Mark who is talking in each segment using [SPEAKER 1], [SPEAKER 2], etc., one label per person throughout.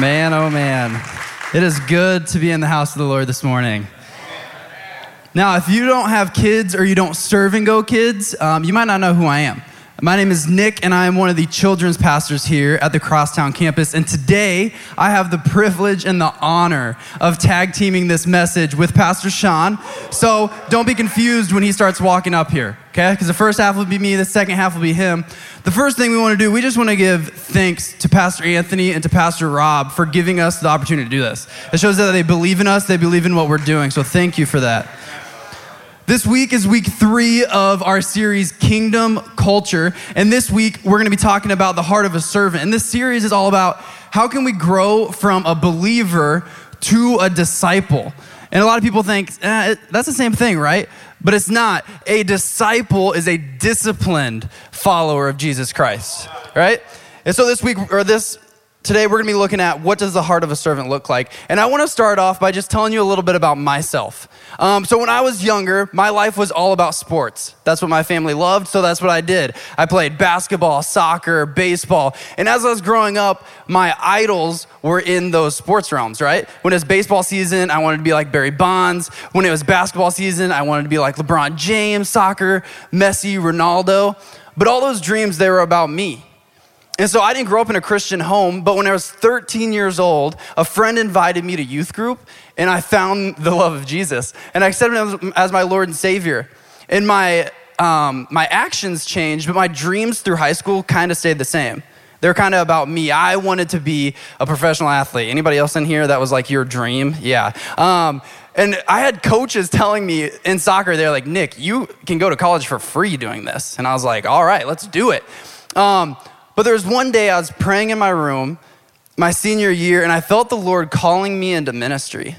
[SPEAKER 1] Man, oh man. It is good to be in the house of the Lord this morning. Now, if you don't have kids or you don't serve and go kids, um, you might not know who I am. My name is Nick, and I am one of the children's pastors here at the Crosstown campus. And today, I have the privilege and the honor of tag teaming this message with Pastor Shawn. So don't be confused when he starts walking up here, okay? Because the first half will be me, the second half will be him. The first thing we want to do, we just want to give thanks to Pastor Anthony and to Pastor Rob for giving us the opportunity to do this. It shows that they believe in us, they believe in what we're doing. So thank you for that. This week is week three of our series, Kingdom Culture. And this week, we're going to be talking about the heart of a servant. And this series is all about how can we grow from a believer to a disciple. And a lot of people think eh, that's the same thing, right? But it's not. A disciple is a disciplined follower of Jesus Christ, right? And so this week, or this Today, we're going to be looking at what does the heart of a servant look like. And I want to start off by just telling you a little bit about myself. Um, so, when I was younger, my life was all about sports. That's what my family loved, so that's what I did. I played basketball, soccer, baseball. And as I was growing up, my idols were in those sports realms, right? When it was baseball season, I wanted to be like Barry Bonds. When it was basketball season, I wanted to be like LeBron James, soccer, Messi, Ronaldo. But all those dreams, they were about me. And so I didn't grow up in a Christian home, but when I was 13 years old, a friend invited me to youth group, and I found the love of Jesus. And I accepted him as my Lord and Savior. And my, um, my actions changed, but my dreams through high school kind of stayed the same. They're kind of about me. I wanted to be a professional athlete. Anybody else in here that was like your dream? Yeah. Um, and I had coaches telling me in soccer, they're like, Nick, you can go to college for free doing this. And I was like, all right, let's do it. Um, but there was one day I was praying in my room, my senior year, and I felt the Lord calling me into ministry.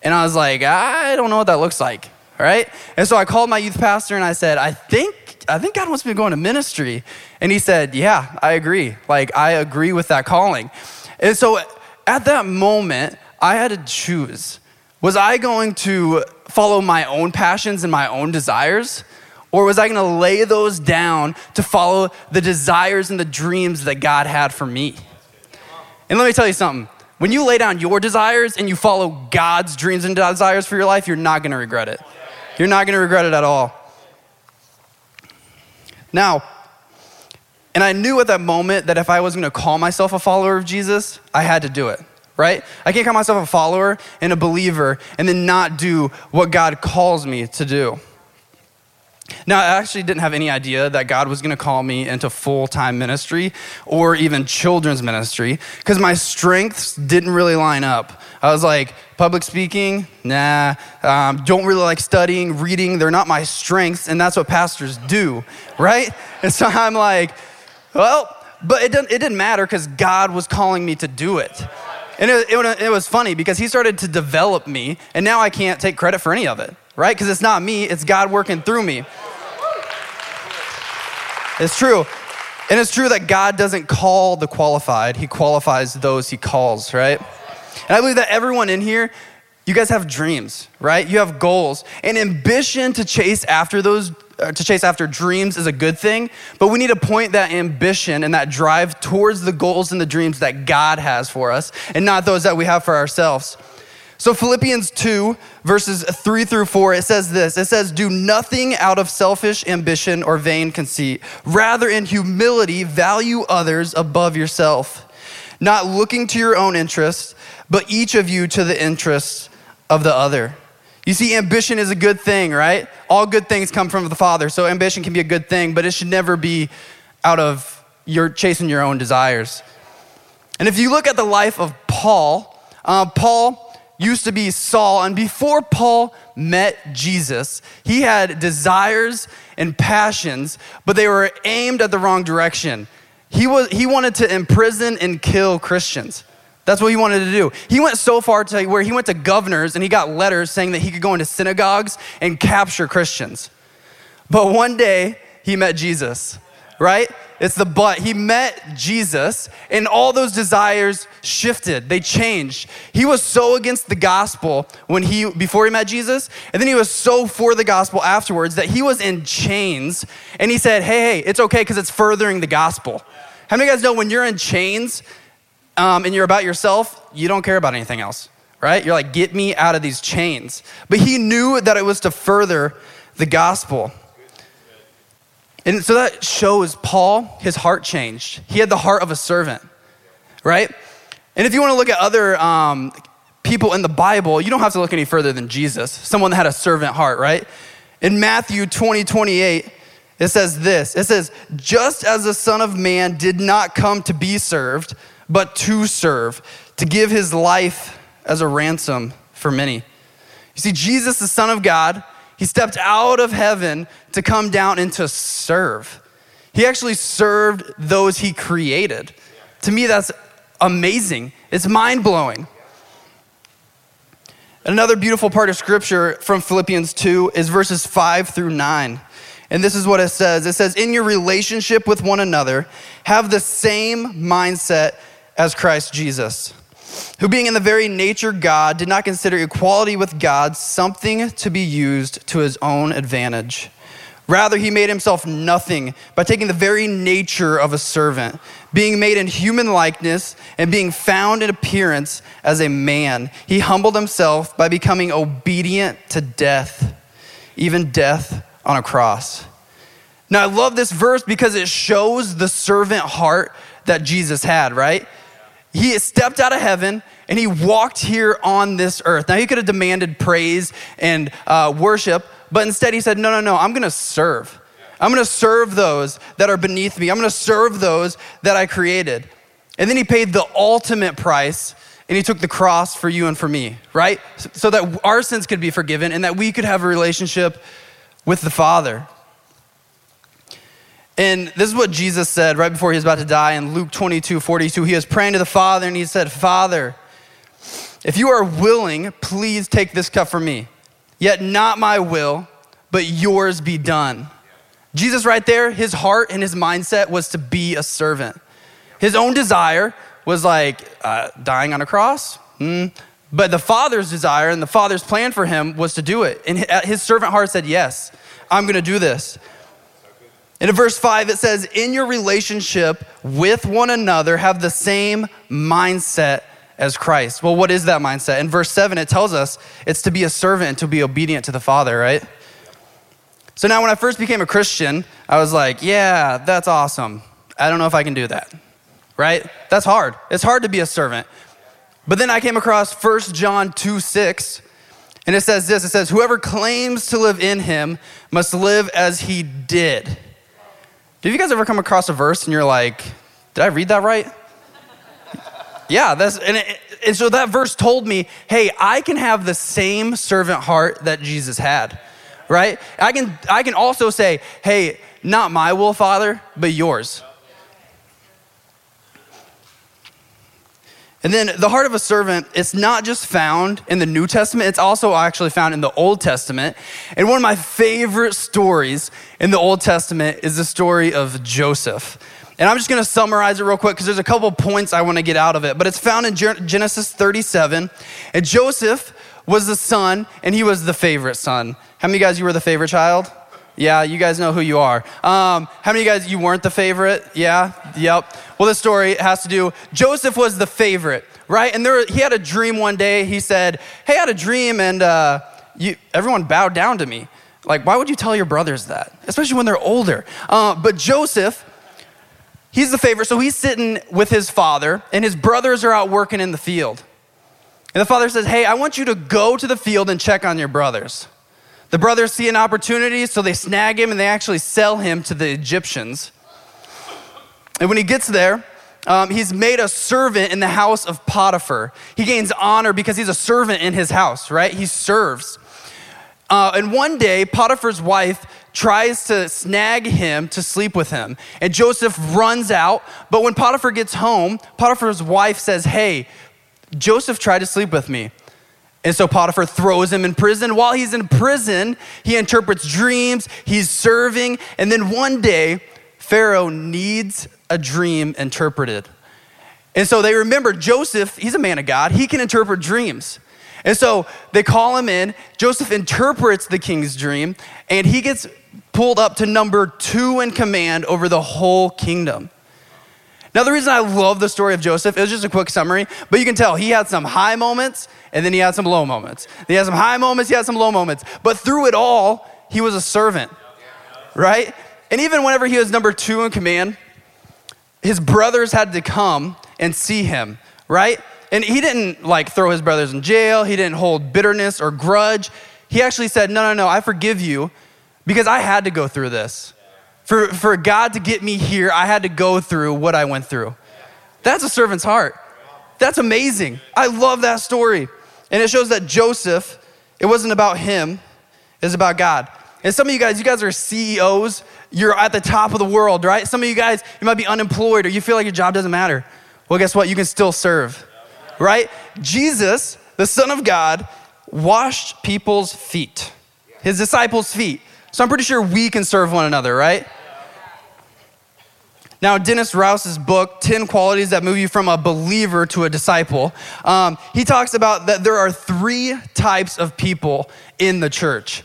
[SPEAKER 1] And I was like, I don't know what that looks like, right? And so I called my youth pastor and I said, I think, I think God wants me to go into ministry. And he said, Yeah, I agree. Like, I agree with that calling. And so at that moment, I had to choose. Was I going to follow my own passions and my own desires? Or was I going to lay those down to follow the desires and the dreams that God had for me? And let me tell you something. When you lay down your desires and you follow God's dreams and desires for your life, you're not going to regret it. You're not going to regret it at all. Now, and I knew at that moment that if I was going to call myself a follower of Jesus, I had to do it, right? I can't call myself a follower and a believer and then not do what God calls me to do. Now, I actually didn't have any idea that God was going to call me into full time ministry or even children's ministry because my strengths didn't really line up. I was like, public speaking, nah. Um, don't really like studying, reading, they're not my strengths, and that's what pastors do, right? And so I'm like, well, but it didn't, it didn't matter because God was calling me to do it. And it, it, it was funny because He started to develop me, and now I can't take credit for any of it right? Because it's not me, it's God working through me. It's true. And it's true that God doesn't call the qualified, He qualifies those He calls, right? And I believe that everyone in here, you guys have dreams, right? You have goals. And ambition to chase after those, uh, to chase after dreams is a good thing, but we need to point that ambition and that drive towards the goals and the dreams that God has for us and not those that we have for ourselves. So, Philippians 2, verses 3 through 4, it says this It says, Do nothing out of selfish ambition or vain conceit. Rather, in humility, value others above yourself, not looking to your own interests, but each of you to the interests of the other. You see, ambition is a good thing, right? All good things come from the Father. So, ambition can be a good thing, but it should never be out of your chasing your own desires. And if you look at the life of Paul, uh, Paul used to be Saul, and before Paul met Jesus, he had desires and passions, but they were aimed at the wrong direction. He, was, he wanted to imprison and kill Christians. That's what he wanted to do. He went so far to where he went to governors and he got letters saying that he could go into synagogues and capture Christians. But one day he met Jesus, right? It's the but. He met Jesus, and all those desires shifted. They changed. He was so against the gospel when he before he met Jesus, and then he was so for the gospel afterwards that he was in chains. And he said, "Hey, hey, it's okay because it's furthering the gospel." How many of you guys know when you're in chains, um, and you're about yourself, you don't care about anything else, right? You're like, get me out of these chains. But he knew that it was to further the gospel. And so that shows Paul, his heart changed. He had the heart of a servant, right? And if you want to look at other um, people in the Bible, you don't have to look any further than Jesus, someone that had a servant heart, right? In Matthew 20, 28, it says this It says, just as the Son of Man did not come to be served, but to serve, to give his life as a ransom for many. You see, Jesus, the Son of God, he stepped out of heaven to come down and to serve. He actually served those he created. To me, that's amazing. It's mind blowing. Another beautiful part of scripture from Philippians 2 is verses 5 through 9. And this is what it says it says, In your relationship with one another, have the same mindset as Christ Jesus, who, being in the very nature God, did not consider equality with God something to be used to his own advantage. Rather, he made himself nothing by taking the very nature of a servant, being made in human likeness and being found in appearance as a man. He humbled himself by becoming obedient to death, even death on a cross. Now, I love this verse because it shows the servant heart that Jesus had, right? He stepped out of heaven and he walked here on this earth. Now, he could have demanded praise and uh, worship, but instead he said, No, no, no, I'm gonna serve. I'm gonna serve those that are beneath me. I'm gonna serve those that I created. And then he paid the ultimate price and he took the cross for you and for me, right? So that our sins could be forgiven and that we could have a relationship with the Father. And this is what Jesus said right before he was about to die in Luke 22 42. He was praying to the Father and he said, Father, if you are willing, please take this cup from me. Yet not my will, but yours be done. Jesus, right there, his heart and his mindset was to be a servant. His own desire was like uh, dying on a cross. Mm. But the Father's desire and the Father's plan for him was to do it. And his servant heart said, Yes, I'm gonna do this. And in verse 5, it says, In your relationship with one another, have the same mindset as Christ. Well, what is that mindset? In verse 7, it tells us it's to be a servant and to be obedient to the Father, right? So now, when I first became a Christian, I was like, yeah, that's awesome. I don't know if I can do that, right? That's hard. It's hard to be a servant. But then I came across 1 John 2 6, and it says this it says, Whoever claims to live in him must live as he did. Have you guys ever come across a verse and you're like, did I read that right? Yeah, that's and, it, and so that verse told me, hey, I can have the same servant heart that Jesus had, right? I can I can also say, hey, not my will, Father, but yours. And then the heart of a servant, it's not just found in the New Testament, it's also actually found in the Old Testament. And one of my favorite stories in the Old Testament is the story of Joseph. And I'm just going to summarize it real quick because there's a couple points I want to get out of it. But it's found in Genesis 37. And Joseph was the son, and he was the favorite son. How many guys you were the favorite child? Yeah, you guys know who you are. Um, how many of you guys you weren't the favorite? Yeah, yep. Well, this story has to do. Joseph was the favorite, right? And there, he had a dream one day. He said, "Hey, I had a dream, and uh, you, everyone bowed down to me. Like, why would you tell your brothers that, especially when they're older?" Uh, but Joseph He's the favorite, so he's sitting with his father, and his brothers are out working in the field. And the father says, Hey, I want you to go to the field and check on your brothers. The brothers see an opportunity, so they snag him and they actually sell him to the Egyptians. And when he gets there, um, he's made a servant in the house of Potiphar. He gains honor because he's a servant in his house, right? He serves. Uh, and one day, Potiphar's wife tries to snag him to sleep with him. And Joseph runs out. But when Potiphar gets home, Potiphar's wife says, Hey, Joseph tried to sleep with me. And so Potiphar throws him in prison. While he's in prison, he interprets dreams, he's serving. And then one day, Pharaoh needs a dream interpreted. And so they remember Joseph, he's a man of God, he can interpret dreams. And so they call him in. Joseph interprets the king's dream, and he gets pulled up to number two in command over the whole kingdom. Now, the reason I love the story of Joseph, it was just a quick summary, but you can tell he had some high moments and then he had some low moments. He had some high moments, he had some low moments. But through it all, he was a servant, right? And even whenever he was number two in command, his brothers had to come and see him, right? And he didn't like throw his brothers in jail, he didn't hold bitterness or grudge. He actually said, No, no, no, I forgive you because I had to go through this. For, for God to get me here, I had to go through what I went through. That's a servant's heart. That's amazing. I love that story. And it shows that Joseph, it wasn't about him, it was about God. And some of you guys, you guys are CEOs. You're at the top of the world, right? Some of you guys, you might be unemployed or you feel like your job doesn't matter. Well, guess what? You can still serve, right? Jesus, the Son of God, washed people's feet, his disciples' feet. So I'm pretty sure we can serve one another, right? Now, Dennis Rouse's book, 10 Qualities That Move You from a Believer to a Disciple, um, he talks about that there are three types of people in the church.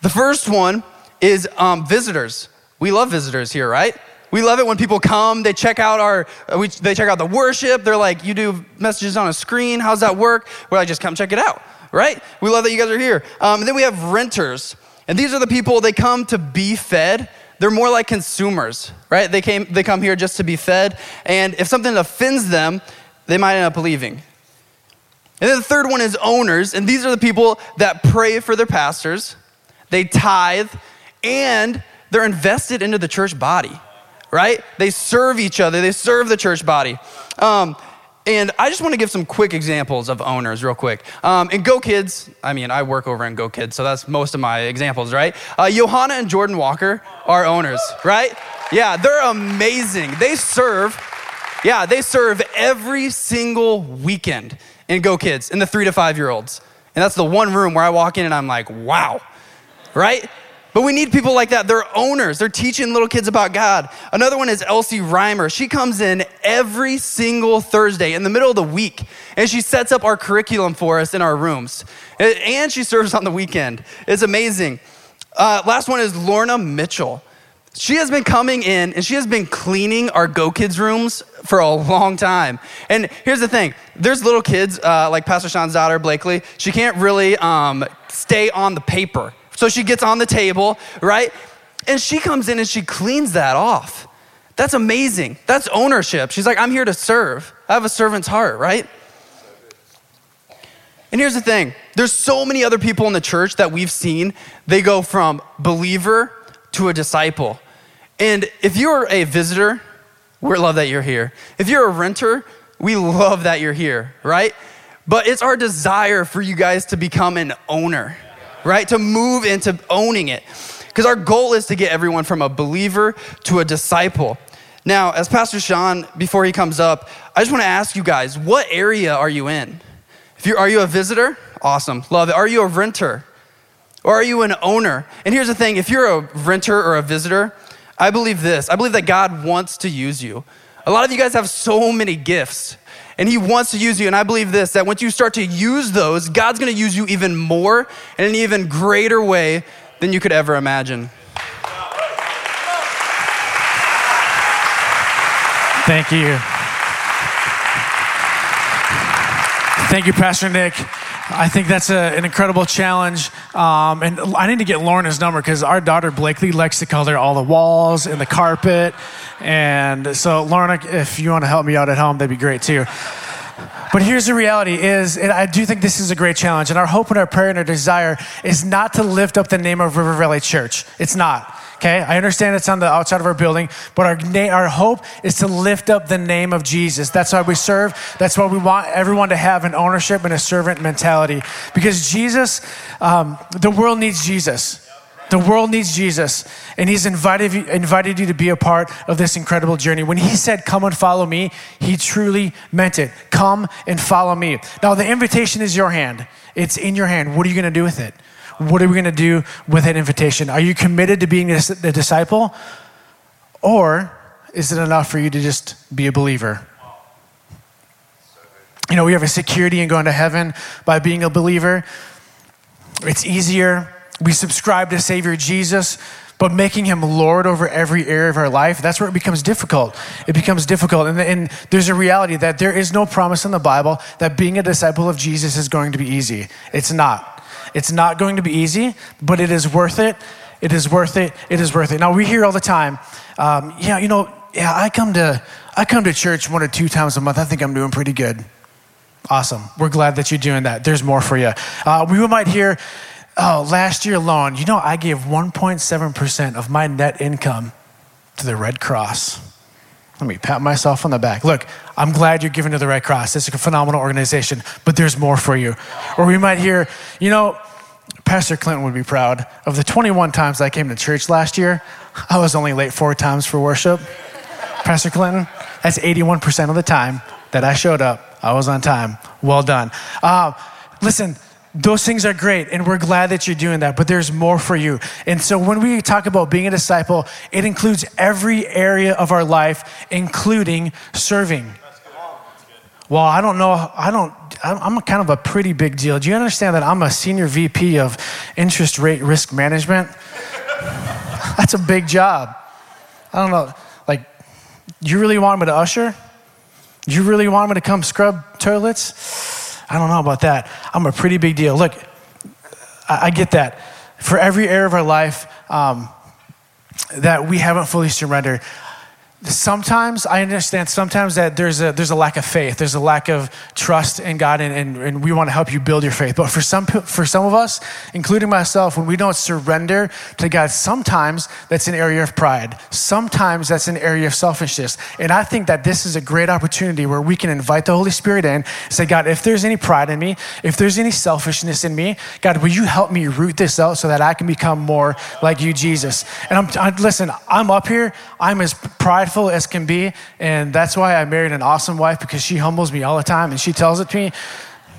[SPEAKER 1] The first one is um, visitors. We love visitors here, right? We love it when people come, they check out our, uh, we, they check out the worship. They're like, you do messages on a screen. How's that work? Well, I just come check it out, right? We love that you guys are here. Um, then we have renters. And these are the people, they come to be fed. They're more like consumers, right? They, came, they come here just to be fed. And if something offends them, they might end up leaving. And then the third one is owners. And these are the people that pray for their pastors, they tithe, and they're invested into the church body, right? They serve each other, they serve the church body. Um, and I just want to give some quick examples of owners, real quick. Um, in Go Kids, I mean, I work over in Go Kids, so that's most of my examples, right? Uh, Johanna and Jordan Walker are owners, right? Yeah, they're amazing. They serve, yeah, they serve every single weekend in Go Kids, in the three to five year olds. And that's the one room where I walk in and I'm like, wow, right? But we need people like that. They're owners. They're teaching little kids about God. Another one is Elsie Reimer. She comes in every single Thursday in the middle of the week, and she sets up our curriculum for us in our rooms. And she serves on the weekend. It's amazing. Uh, last one is Lorna Mitchell. She has been coming in and she has been cleaning our Go Kids rooms for a long time. And here's the thing there's little kids, uh, like Pastor Shawn's daughter, Blakely, she can't really um, stay on the paper. So she gets on the table, right? And she comes in and she cleans that off. That's amazing. That's ownership. She's like, I'm here to serve. I have a servant's heart, right? And here's the thing there's so many other people in the church that we've seen, they go from believer to a disciple. And if you're a visitor, we love that you're here. If you're a renter, we love that you're here, right? But it's our desire for you guys to become an owner right? To move into owning it. Because our goal is to get everyone from a believer to a disciple. Now, as Pastor Shawn, before he comes up, I just want to ask you guys, what area are you in? If you are you a visitor? Awesome. Love it. Are you a renter? Or are you an owner? And here's the thing if you're a renter or a visitor, I believe this I believe that God wants to use you. A lot of you guys have so many gifts and He wants to use you. And I believe this that once you start to use those, God's gonna use you even more in an even greater way than you could ever imagine.
[SPEAKER 2] Thank you. Thank you, Pastor Nick. I think that's a, an incredible challenge. Um, and I need to get Lorna's number because our daughter Blakely likes to color all the walls and the carpet. And so, Lorna, if you want to help me out at home, that'd be great too. But here's the reality is, and I do think this is a great challenge, and our hope and our prayer and our desire is not to lift up the name of River Valley Church. It's not. Okay, I understand it's on the outside of our building, but our, na- our hope is to lift up the name of Jesus. That's why we serve. That's why we want everyone to have an ownership and a servant mentality. Because Jesus, um, the world needs Jesus. The world needs Jesus, and He's invited you, invited you to be a part of this incredible journey. When He said, Come and follow me, He truly meant it. Come and follow me. Now, the invitation is your hand, it's in your hand. What are you going to do with it? What are we going to do with that invitation? Are you committed to being a, disciple? Or is it enough for you to just be a believer? You know, we have a security in going to heaven by being a believer. It's easier. We subscribe to Savior Jesus, But making him Lord over every area of our life, that's where it becomes difficult. It becomes difficult. And, and there's a reality that there is no promise in the Bible that being a disciple of Jesus is going to be easy. It's not. It's not going to be easy, but it is worth it. It is worth it. It is worth it. Now, we hear all the time, um, yeah, you know, yeah, I come to I come to church one or two times a month. I think I'm doing pretty good. Awesome. We're glad that you're doing that. There's more for you. Uh, we might hear, oh, last year alone, you know, I gave 1.7% of my net income to the Red Cross. Let me pat myself on the back. Look, I'm glad you're giving to the Red Cross. It's a phenomenal organization, but there's more for you. Or we might hear, you know, Pastor Clinton would be proud. Of the 21 times I came to church last year, I was only late four times for worship. Pastor Clinton, that's 81% of the time that I showed up. I was on time. Well done. Uh, listen, those things are great, and we're glad that you're doing that, but there's more for you. And so when we talk about being a disciple, it includes every area of our life, including serving. Well, I don't know. I don't. I'm kind of a pretty big deal. Do you understand that I'm a senior VP of interest rate risk management? That's a big job. I don't know. Like, you really want me to usher? You really want me to come scrub toilets? I don't know about that. I'm a pretty big deal. Look, I, I get that. For every area of our life um, that we haven't fully surrendered, sometimes I understand sometimes that there's a, there's a lack of faith, there's a lack of trust in God, and, and, and, we want to help you build your faith. But for some, for some of us, including myself, when we don't surrender to God, sometimes that's an area of pride. Sometimes that's an area of selfishness. And I think that this is a great opportunity where we can invite the Holy Spirit in say, God, if there's any pride in me, if there's any selfishness in me, God, will you help me root this out so that I can become more like you, Jesus? And I'm, I, listen, I'm up here, I'm as prideful prideful as can be. And that's why I married an awesome wife because she humbles me all the time and she tells it to me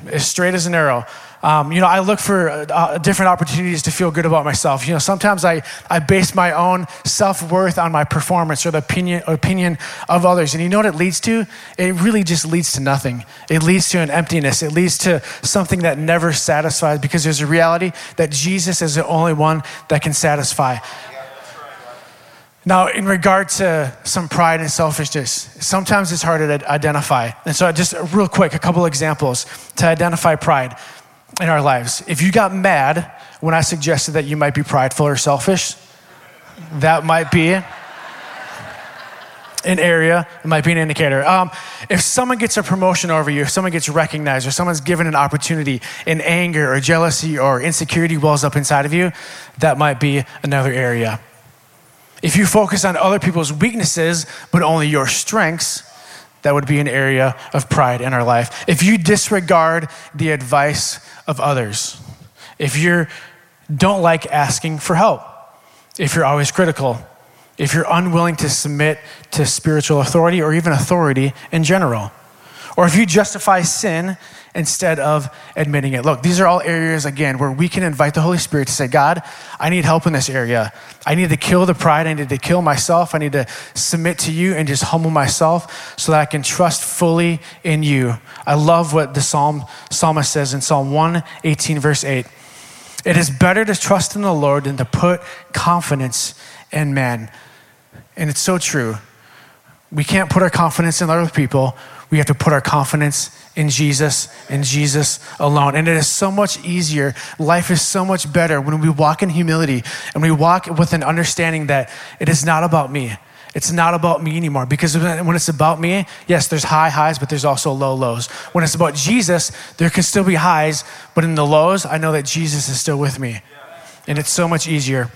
[SPEAKER 2] as straight as an arrow. Um, you know, I look for uh, different opportunities to feel good about myself. You know, sometimes I, I base my own self worth on my performance or the opinion, opinion of others. And you know what it leads to? It really just leads to nothing. It leads to an emptiness. It leads to something that never satisfies because there's a reality that Jesus is the only one that can satisfy. Now, in regard to some pride and selfishness, sometimes it's hard to identify. And so, just real quick, a couple examples to identify pride in our lives. If you got mad when I suggested that you might be prideful or selfish, that might be an area, it might be an indicator. Um, if someone gets a promotion over you, if someone gets recognized, or someone's given an opportunity, and anger or jealousy or insecurity wells up inside of you, that might be another area. If you focus on other people's weaknesses, but only your strengths, that would be an area of pride in our life. If you disregard the advice of others, if you don't like asking for help, if you're always critical, if you're unwilling to submit to spiritual authority or even authority in general, or if you justify sin instead of admitting it. Look, these are all areas, again, where we can invite the Holy Spirit to say, God, I need help in this area. I need to kill the pride. I need to kill myself. I need to submit to you and just humble myself so that I can trust fully in you. I love what the Psalm psalmist says in Psalm 118, verse 8. It is better to trust in the Lord than to put confidence in man. And it's so true. We can't put our confidence in other people. We have to put our confidence in Jesus and Jesus alone. And it is so much easier. Life is so much better when we walk in humility and we walk with an understanding that it is not about me. It's not about me anymore because when it's about me, yes, there's high highs, but there's also low lows. When it's about Jesus, there can still be highs, but in the lows, I know that Jesus is still with me. And it's so much easier.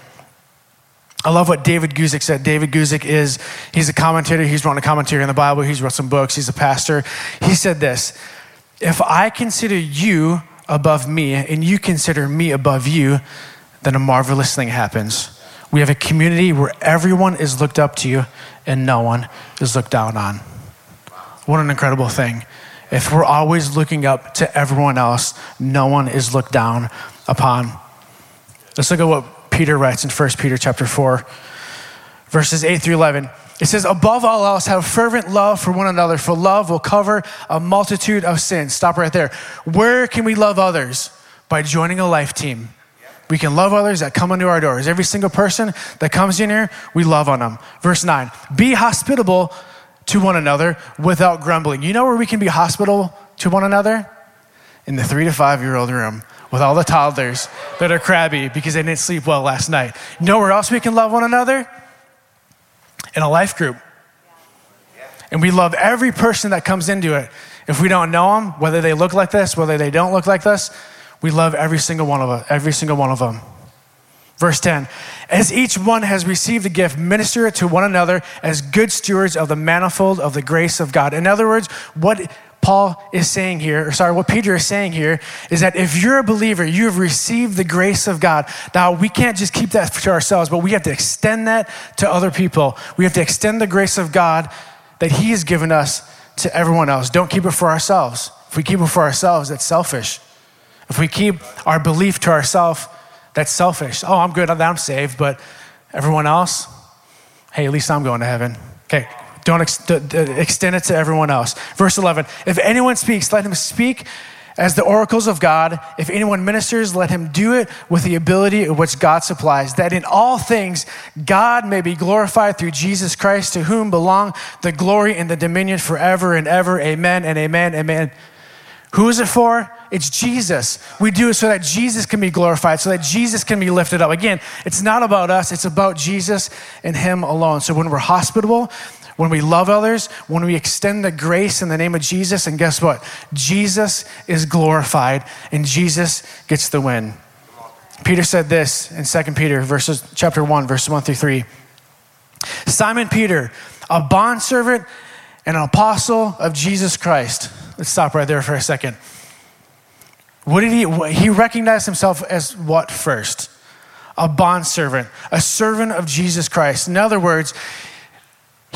[SPEAKER 2] I love what David Guzik said. David Guzik is, he's a commentator. He's written a commentary on the Bible. He's wrote some books. He's a pastor. He said this If I consider you above me and you consider me above you, then a marvelous thing happens. We have a community where everyone is looked up to you and no one is looked down on. What an incredible thing. If we're always looking up to everyone else, no one is looked down upon. Let's look at what Peter writes in 1 Peter chapter 4, verses 8 through 11. It says, above all else, have fervent love for one another, for love will cover a multitude of sins. Stop right there. Where can we love others? By joining a life team. We can love others that come into our doors. Every single person that comes in here, we love on them. Verse 9 Be hospitable to one another without grumbling. You know where we can be hospitable to one another? In the three to five year old room with all the toddlers that are crabby because they didn't sleep well last night. Nowhere else we can love one another? In a life group. And we love every person that comes into it. If we don't know them, whether they look like this, whether they don't look like this, we love every single one of them, every single one of them. Verse 10 As each one has received a gift, minister it to one another as good stewards of the manifold of the grace of God. In other words, what Paul is saying here, or sorry, what Peter is saying here is that if you're a believer, you have received the grace of God. Now, we can't just keep that to ourselves, but we have to extend that to other people. We have to extend the grace of God that He has given us to everyone else. Don't keep it for ourselves. If we keep it for ourselves, that's selfish. If we keep our belief to ourselves, that's selfish. Oh, I'm good, I'm saved, but everyone else, hey, at least I'm going to heaven. Okay, don't ex- d- d- extend it to everyone else. Verse 11 If anyone speaks, let him speak as the oracles of God. If anyone ministers, let him do it with the ability which God supplies, that in all things God may be glorified through Jesus Christ, to whom belong the glory and the dominion forever and ever. Amen and amen, amen. Who is it for? It's Jesus. We do it so that Jesus can be glorified, so that Jesus can be lifted up. Again, it's not about us, it's about Jesus and Him alone. So when we're hospitable, when we love others, when we extend the grace in the name of Jesus, and guess what? Jesus is glorified and Jesus gets the win. Peter said this in 2 Peter verses chapter 1 verses 1 through 3. Simon Peter, a bondservant and an apostle of Jesus Christ. Let's stop right there for a second. What did he he recognized himself as what first? A bondservant, a servant of Jesus Christ. In other words,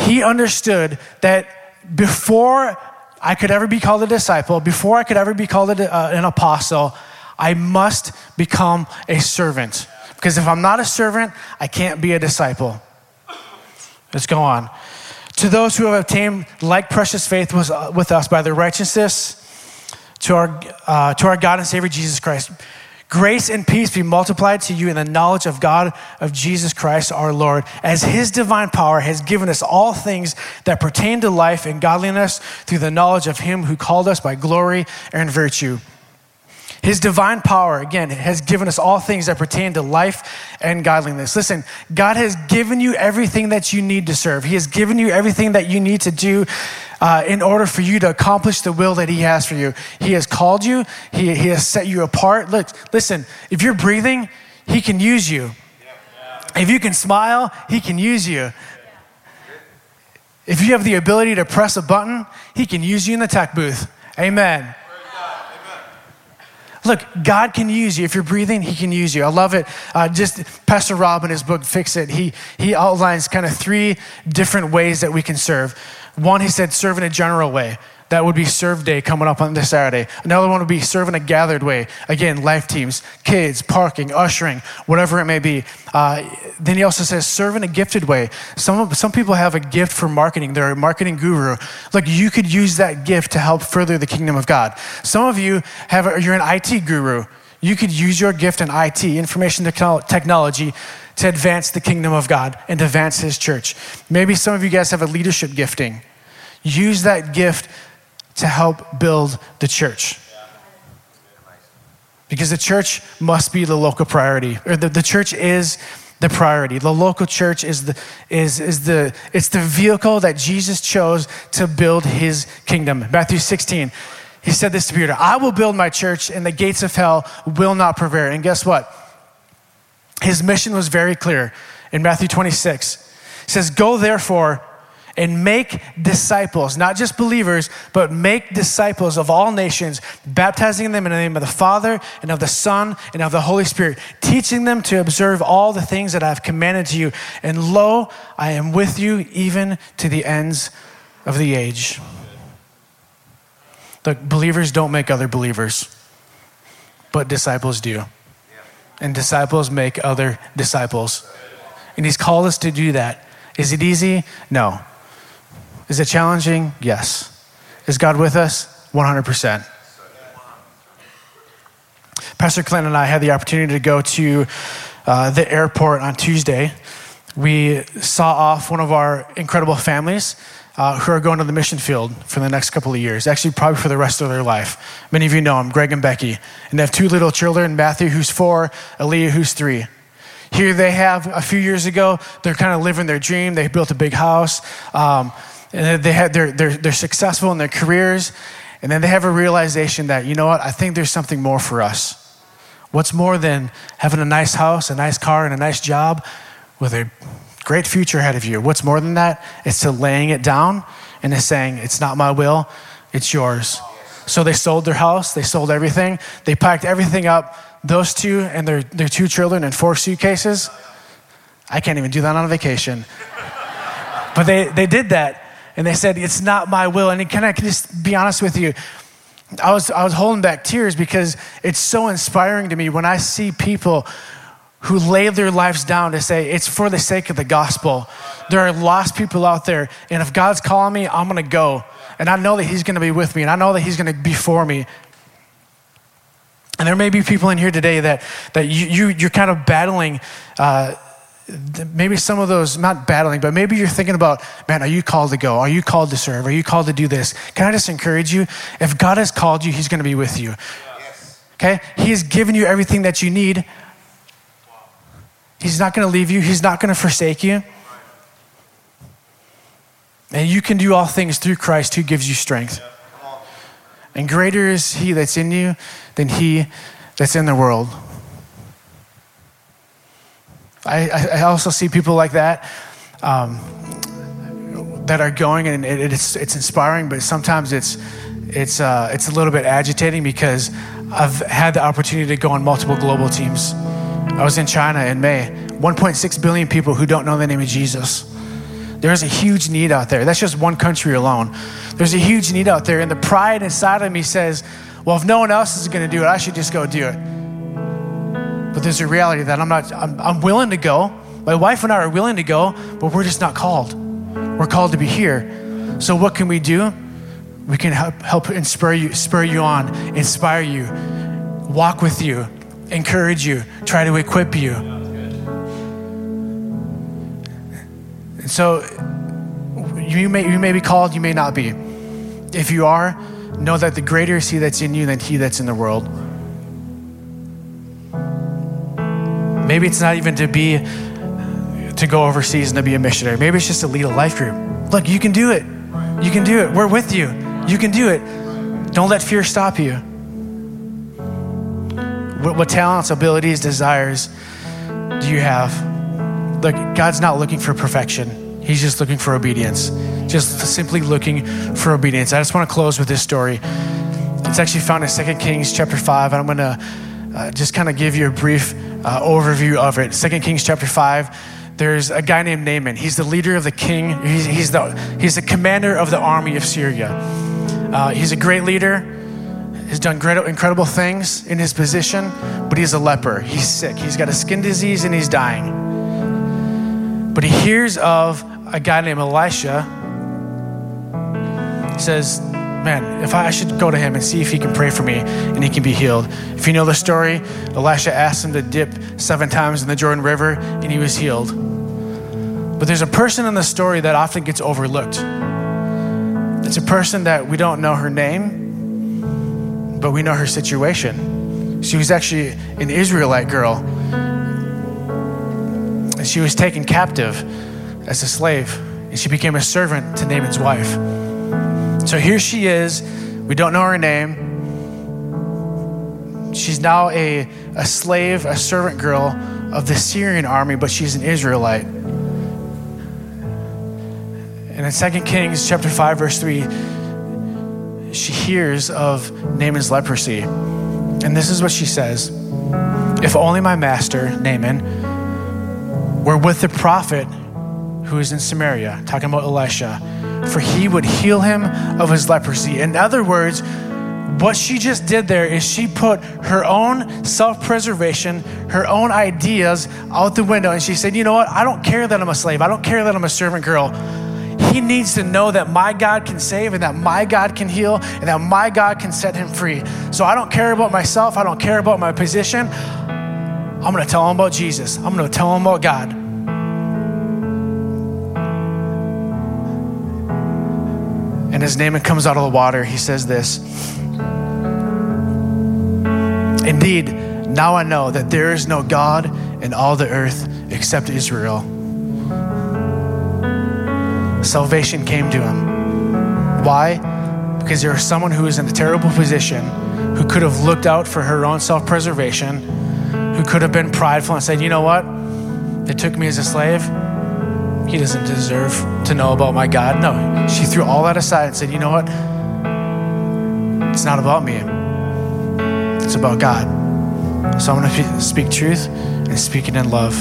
[SPEAKER 2] he understood that before I could ever be called a disciple, before I could ever be called a, uh, an apostle, I must become a servant. Because if I'm not a servant, I can't be a disciple. Let's go on. To those who have obtained like precious faith with, uh, with us by the righteousness to our, uh, to our God and Savior Jesus Christ Grace and peace be multiplied to you in the knowledge of God, of Jesus Christ our Lord, as his divine power has given us all things that pertain to life and godliness through the knowledge of him who called us by glory and virtue. His divine power, again, has given us all things that pertain to life and godliness. Listen, God has given you everything that you need to serve. He has given you everything that you need to do uh, in order for you to accomplish the will that He has for you. He has called you, He, he has set you apart. Look, listen, if you're breathing, He can use you. If you can smile, He can use you. If you have the ability to press a button, He can use you in the tech booth. Amen. Look, God can use you. If you're breathing, He can use you. I love it. Uh, just Pastor Rob in his book, Fix It, he, he outlines kind of three different ways that we can serve. One, he said, serve in a general way. That would be serve day coming up on this Saturday. Another one would be serve in a gathered way. Again, life teams, kids, parking, ushering, whatever it may be. Uh, then he also says serve in a gifted way. Some, some people have a gift for marketing. They're a marketing guru. Like you could use that gift to help further the kingdom of God. Some of you have, a, you're an IT guru. You could use your gift in IT, information technology, to advance the kingdom of God and advance His church. Maybe some of you guys have a leadership gifting. Use that gift to help build the church. Because the church must be the local priority, or the, the church is the priority. The local church is the, is, is the, it's the vehicle that Jesus chose to build his kingdom. Matthew 16, he said this to Peter I will build my church, and the gates of hell will not prevail. And guess what? His mission was very clear in Matthew 26. He says, Go therefore and make disciples, not just believers, but make disciples of all nations, baptizing them in the name of the Father and of the Son and of the Holy Spirit, teaching them to observe all the things that I have commanded to you. And lo, I am with you even to the ends of the age. Look, believers don't make other believers, but disciples do and disciples make other disciples. And He's called us to do that. Is it easy? No. Is it challenging? Yes. Is God with us? 100%. Pastor Clint and I had the opportunity to go to uh, the airport on Tuesday. We saw off one of our incredible families uh, who are going to the mission field for the next couple of years, actually, probably for the rest of their life. Many of you know them, Greg and Becky. And they have two little children Matthew, who's four, Aaliyah, who's three. Here they have, a few years ago, they're kind of living their dream. They built a big house. Um, and they had, they're, they're, they're successful in their careers. And then they have a realization that, you know what, I think there's something more for us. What's more than having a nice house, a nice car, and a nice job with a great future ahead of you? What's more than that? It's to laying it down and it's saying, It's not my will, it's yours. So they sold their house, they sold everything, they packed everything up, those two and their, their two children in four suitcases. I can't even do that on a vacation. but they, they did that and they said, It's not my will. And can I just be honest with you? I was, I was holding back tears because it's so inspiring to me when I see people who lay their lives down to say, It's for the sake of the gospel. There are lost people out there, and if God's calling me, I'm gonna go. And I know that He's gonna be with me, and I know that He's gonna be for me. And there may be people in here today that, that you, you, you're kind of battling. Uh, maybe some of those, not battling, but maybe you're thinking about, man, are you called to go? Are you called to serve? Are you called to do this? Can I just encourage you? If God has called you, He's going to be with you. Okay? He has given you everything that you need. He's not going to leave you, He's not going to forsake you. And you can do all things through Christ who gives you strength. And greater is He that's in you than He that's in the world. I, I also see people like that um, that are going, and it, it's, it's inspiring, but sometimes it's, it's, uh, it's a little bit agitating because I've had the opportunity to go on multiple global teams. I was in China in May. 1.6 billion people who don't know the name of Jesus. There's a huge need out there. That's just one country alone. There's a huge need out there, and the pride inside of me says, well, if no one else is going to do it, I should just go do it. But there's a reality that I'm not, I'm, I'm willing to go. My wife and I are willing to go, but we're just not called. We're called to be here. So what can we do? We can help, help inspire you, spur you on, inspire you, walk with you, encourage you, try to equip you. And so you may, you may be called, you may not be. If you are, know that the greater is He that's in you than He that's in the world. Maybe it's not even to be to go overseas and to be a missionary. Maybe it's just to lead a life group. Look, you can do it. You can do it. We're with you. You can do it. Don't let fear stop you. What, what talents, abilities, desires do you have? Look, God's not looking for perfection. He's just looking for obedience. Just simply looking for obedience. I just want to close with this story. It's actually found in 2 Kings chapter 5, and I'm going to uh, just kind of give you a brief uh, overview of it. Second Kings chapter 5, there's a guy named Naaman. He's the leader of the king, he's, he's, the, he's the commander of the army of Syria. Uh, he's a great leader, he's done great, incredible things in his position, but he's a leper. He's sick, he's got a skin disease, and he's dying. But he hears of a guy named Elisha. He says, man, if I, I, should go to him and see if he can pray for me and he can be healed. If you know the story, Elisha asked him to dip seven times in the Jordan River and he was healed. But there's a person in the story that often gets overlooked. It's a person that we don't know her name, but we know her situation. She was actually an Israelite girl. And she was taken captive as a slave, and she became a servant to Naaman's wife. So here she is. We don't know her name. She's now a, a slave, a servant girl of the Syrian army, but she's an Israelite. And in 2 Kings chapter 5, verse 3, she hears of Naaman's leprosy. And this is what she says If only my master, Naaman, were with the prophet who is in Samaria, talking about Elisha for he would heal him of his leprosy. In other words, what she just did there is she put her own self preservation, her own ideas out the window, and she said, You know what? I don't care that I'm a slave. I don't care that I'm a servant girl. he needs to know that my God can save and that my God can heal and that my God can set him free. So I don't care about myself. I don't care about my position. I'm going to tell him about Jesus. I'm going to tell him about God. And his name comes out of the water. He says this Indeed, now I know that there is no God in all the earth except Israel. Salvation came to him. Why? Because there was someone who was in a terrible position, who could have looked out for her own self preservation, who could have been prideful and said, You know what? They took me as a slave. He doesn't deserve to know about my God. No, she threw all that aside and said, You know what? It's not about me, it's about God. So I'm going to speak truth and speak it in love.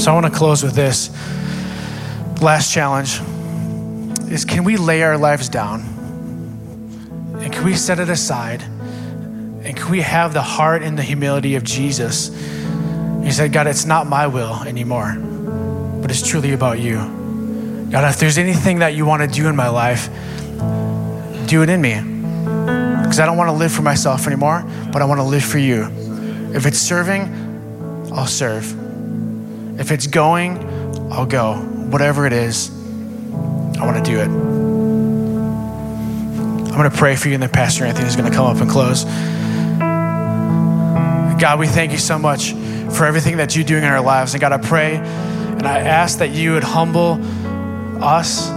[SPEAKER 2] So I want to close with this. Last challenge is can we lay our lives down and can we set it aside and can we have the heart and the humility of Jesus? He said, God, it's not my will anymore, but it's truly about you. God, if there's anything that you want to do in my life, do it in me. Because I don't want to live for myself anymore, but I want to live for you. If it's serving, I'll serve. If it's going, I'll go. Whatever it is, I want to do it. I'm going to pray for you, and then Pastor Anthony is going to come up and close. God, we thank you so much for everything that you're doing in our lives. And God, I pray and I ask that you would humble us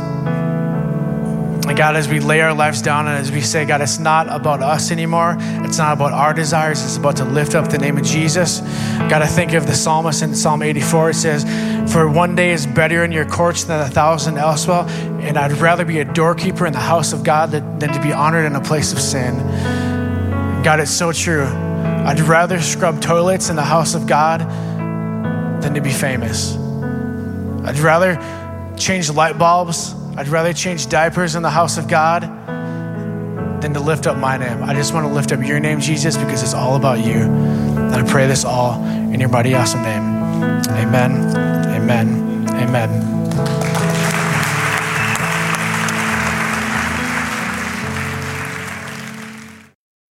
[SPEAKER 2] and God, as we lay our lives down and as we say, God, it's not about us anymore. It's not about our desires. It's about to lift up the name of Jesus. God, I think of the psalmist in Psalm 84. It says, For one day is better in your courts than a thousand elsewhere. And I'd rather be a doorkeeper in the house of God than, than to be honored in a place of sin. God, it's so true. I'd rather scrub toilets in the house of God than to be famous. I'd rather change light bulbs I'd rather change diapers in the house of God than to lift up my name. I just want to lift up your name, Jesus, because it's all about you. And I pray this all in your mighty, awesome name. Amen. Amen. Amen.